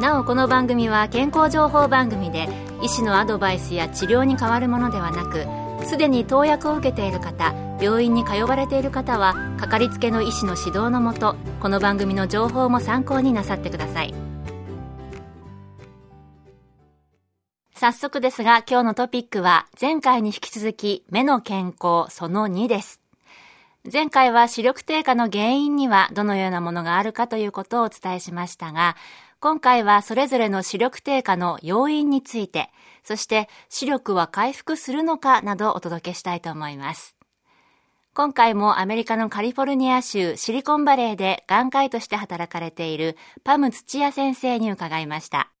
なおこの番組は健康情報番組で医師のアドバイスや治療に変わるものではなくすでに投薬を受けている方病院に通われている方はかかりつけの医師の指導のもとこの番組の情報も参考になさってください。早速ですが今日のトピックは前回に引き続き目の健康その2です。前回は視力低下の原因にはどのようなものがあるかということをお伝えしましたが今回はそれぞれの視力低下の要因について、そして視力は回復するのかなどお届けしたいと思います。今回もアメリカのカリフォルニア州シリコンバレーで眼科医として働かれているパム土屋先生に伺いました。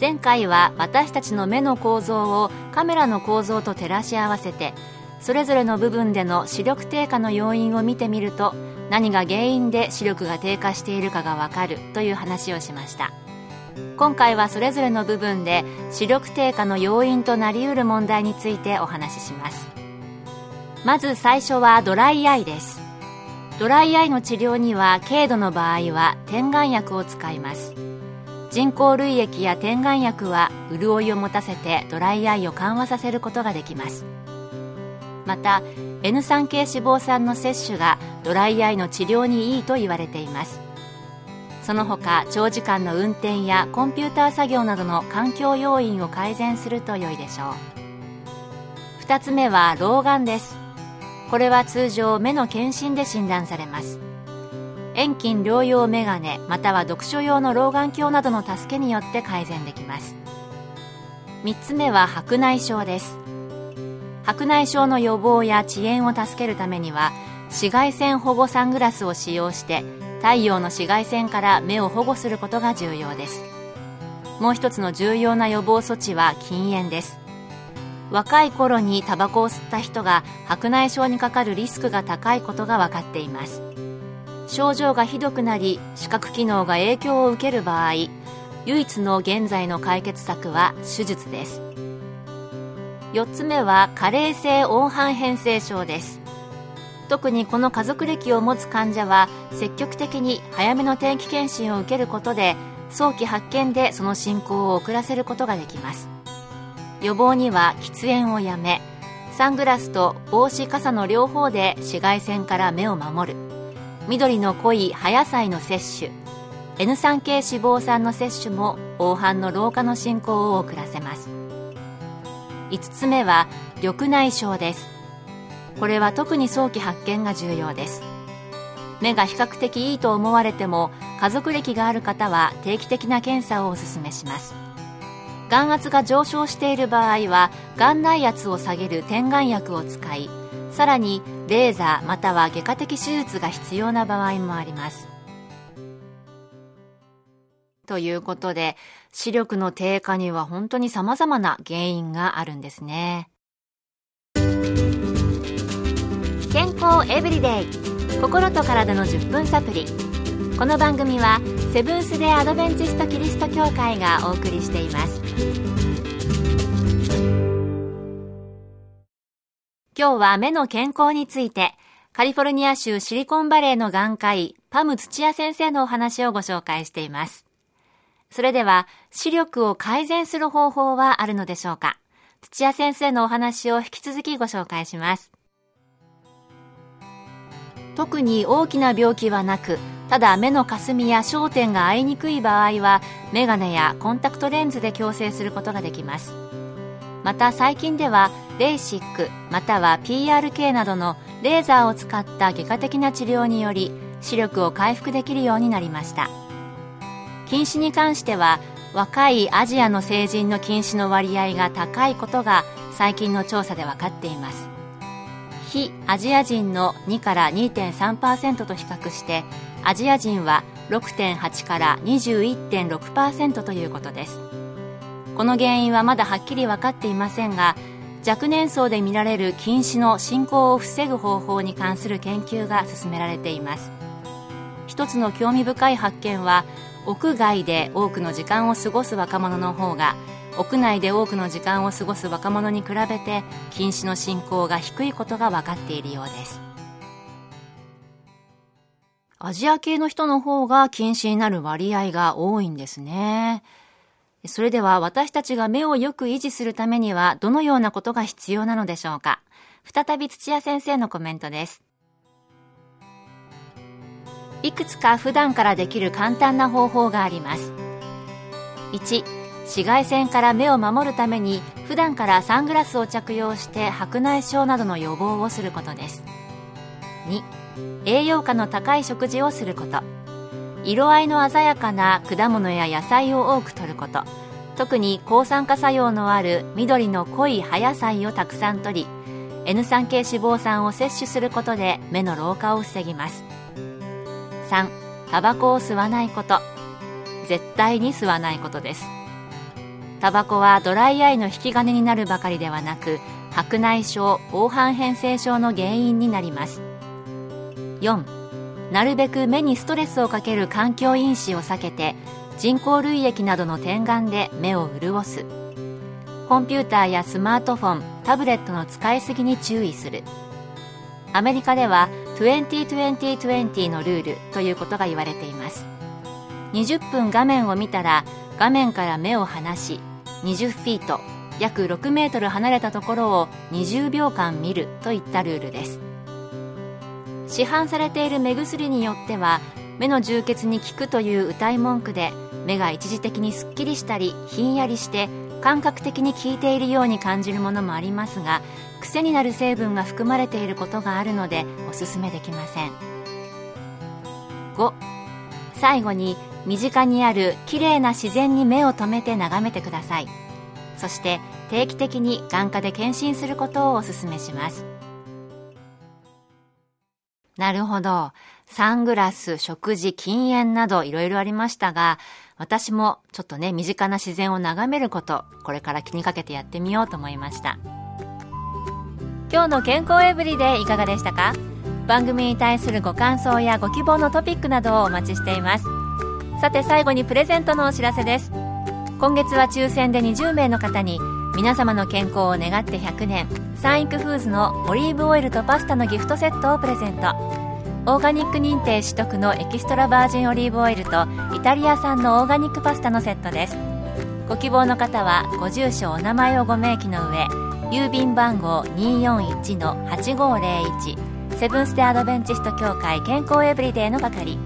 前回は私たちの目の構造をカメラの構造と照らし合わせてそれぞれの部分での視力低下の要因を見てみると何が原因で視力が低下しているかがわかるという話をしました。今回はそれぞれの部分で視力低下の要因となりうる問題についてお話しします。まず最初はドライアイです。ドライアイの治療には軽度の場合は点眼薬を使います。人工涙液や点眼薬は潤いを持たせてドライアイを緩和させることができます。また N3 系脂肪酸の摂取がドライアイの治療にいいと言われています。その他長時間の運転やコンピューター作業などの環境要因を改善すると良いでしょう。2つ目は老眼です。これは通常目の検診で診断されます。遠近療養メガネまたは読書用の老眼鏡などの助けによって改善できます。3つ目は白内障です。白内障の予防や遅延を助けるためには紫外線保護サングラスを使用して太陽の紫外線から目を保護することが重要です。もう一つの重要な予防措置は禁煙です。若い頃にタバコを吸った人が白内障にかかるリスクが高いことが分かっています。症状がひどくなり視覚機能が影響を受ける場合唯一の現在の解決策は手術です。4つ目は加齢性黄斑変性症です。特にこの家族歴を持つ患者は積極的に早めの定期検診を受けることで早期発見でその進行を遅らせることができます。予防には喫煙をやめサングラスと帽子傘の両方で紫外線から目を守る。緑の濃い葉野菜の摂取。N3 系脂肪酸の摂取も黄斑の老化の進行を遅らせます。5つ目は緑内障です。これは特に早期発見が重要です。目が比較的いいと思われても家族歴がある方は定期的な検査をお勧めします。眼圧が上昇している場合は眼内圧を下げる点眼薬を使いさらにレーザーまたは外科的手術が必要な場合もあります。ということで、視力の低下には本当に様々な原因があるんですね。健康エブリデイ。心と体の10分サプリ。この番組はセブンス・デ・アドベンチスト・キリスト教会がお送りしています。今日は目の健康についてカリフォルニア州シリコンバレーの眼科医パム土屋先生のお話をご紹介しています。それでは、視力を改善する方法はあるのでしょうか？土屋先生のお話を引き続きご紹介します。特に大きな病気はなく、ただ目の霞や焦点が合いにくい場合は、メガネやコンタクトレンズで矯正することができます。また最近では、レーシックまたは PRK などのレーザーを使った外科的な治療により、視力を回復できるようになりました。近視に関しては若いアジアの成人の近視の割合が高いことが最近の調査で分かっています。非アジア人の2から2.3%と比較してアジア人は6.8から21.6%ということです。この原因はまだはっきり分かっていませんが若年層で見られる近視の進行を防ぐ方法に関する研究が進められています。一つの興味深い発見は屋外で多くの時間を過ごす若者の方が屋内で多くの時間を過ごす若者に比べて近視の進行が低いことが分かっているようです。アジア系の人の方が近視になる割合が多いんですね。それでは私たちが目をよく維持するためにはどのようなことが必要なのでしょうか。再び土屋先生のコメントです。いくつか普段からできる簡単な方法があります。1紫外線から目を守るために普段からサングラスを着用して白内障などの予防をすることです。2栄養価の高い食事をすること。色合いの鮮やかな果物や野菜を多く摂ること。特に抗酸化作用のある緑の濃い葉野菜をたくさん摂り N 酸系脂肪酸を摂取することで目の老化を防ぎます。3タバコを吸わないこと。絶対に吸わないことです。タバコはドライアイの引き金になるばかりではなく白内障黄斑変性症の原因になります。4なるべく目にストレスをかける環境因子を避けて人工涙液などの点眼で目を潤す。コンピューターやスマートフォンタブレットの使いすぎに注意する。アメリカでは202020のルールということが言われています20分画面を見たら画面から目を離し20フィート約6メートル離れたところを20秒間見るといったルールです。市販されている目薬によっては目の充血に効くという歌い文句で目が一時的にすっきりしたりひんやりして感覚的に効いているように感じるものもありますが癖になる成分が含まれていることがあるのでおすすめできません。5最後に身近にあるきれいな自然に目を留めて眺めてください。そして定期的に眼科で検診することをおすすめします。なるほど。サングラス、食事、禁煙などいろいろありましたが、私もちょっとね、身近な自然を眺めること、これから気にかけてやってみようと思いました。今日の健康エブリデイいかがでしたか？番組に対するご感想やご希望のトピックなどをお待ちしています。さて最後にプレゼントのお知らせです。今月は抽選で20名の方に皆様の健康を願って100年サンイクフーズのオリーブオイルとパスタのギフトセットをプレゼントオーガニック認定取得のエキストラバージンオリーブオイルとイタリア産のオーガニックパスタのセットです。ご希望の方はご住所お名前をご明記の上郵便番号241-8501セブンス・デ・アドベンチスト協会健康エブリデイの係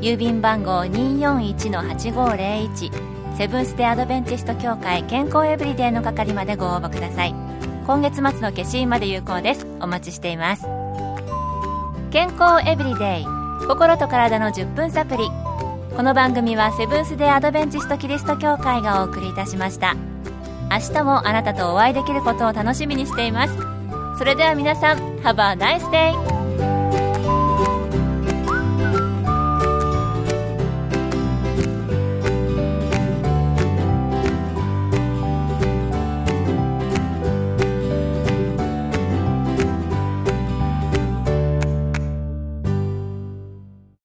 郵便番号241-8501セブンス・デ・アドベンチスト協会健康エブリデイの係までご応募ください。今月末の消印まで有効です。お待ちしています。健康エブリデイ。心と体の10分サプリこの番組はセブンス・デ・アドベンチスト・キリスト教会がお送りいたしました。明日もあなたとお会いできることを楽しみにしています。それでは皆さんハバーナイスデイ。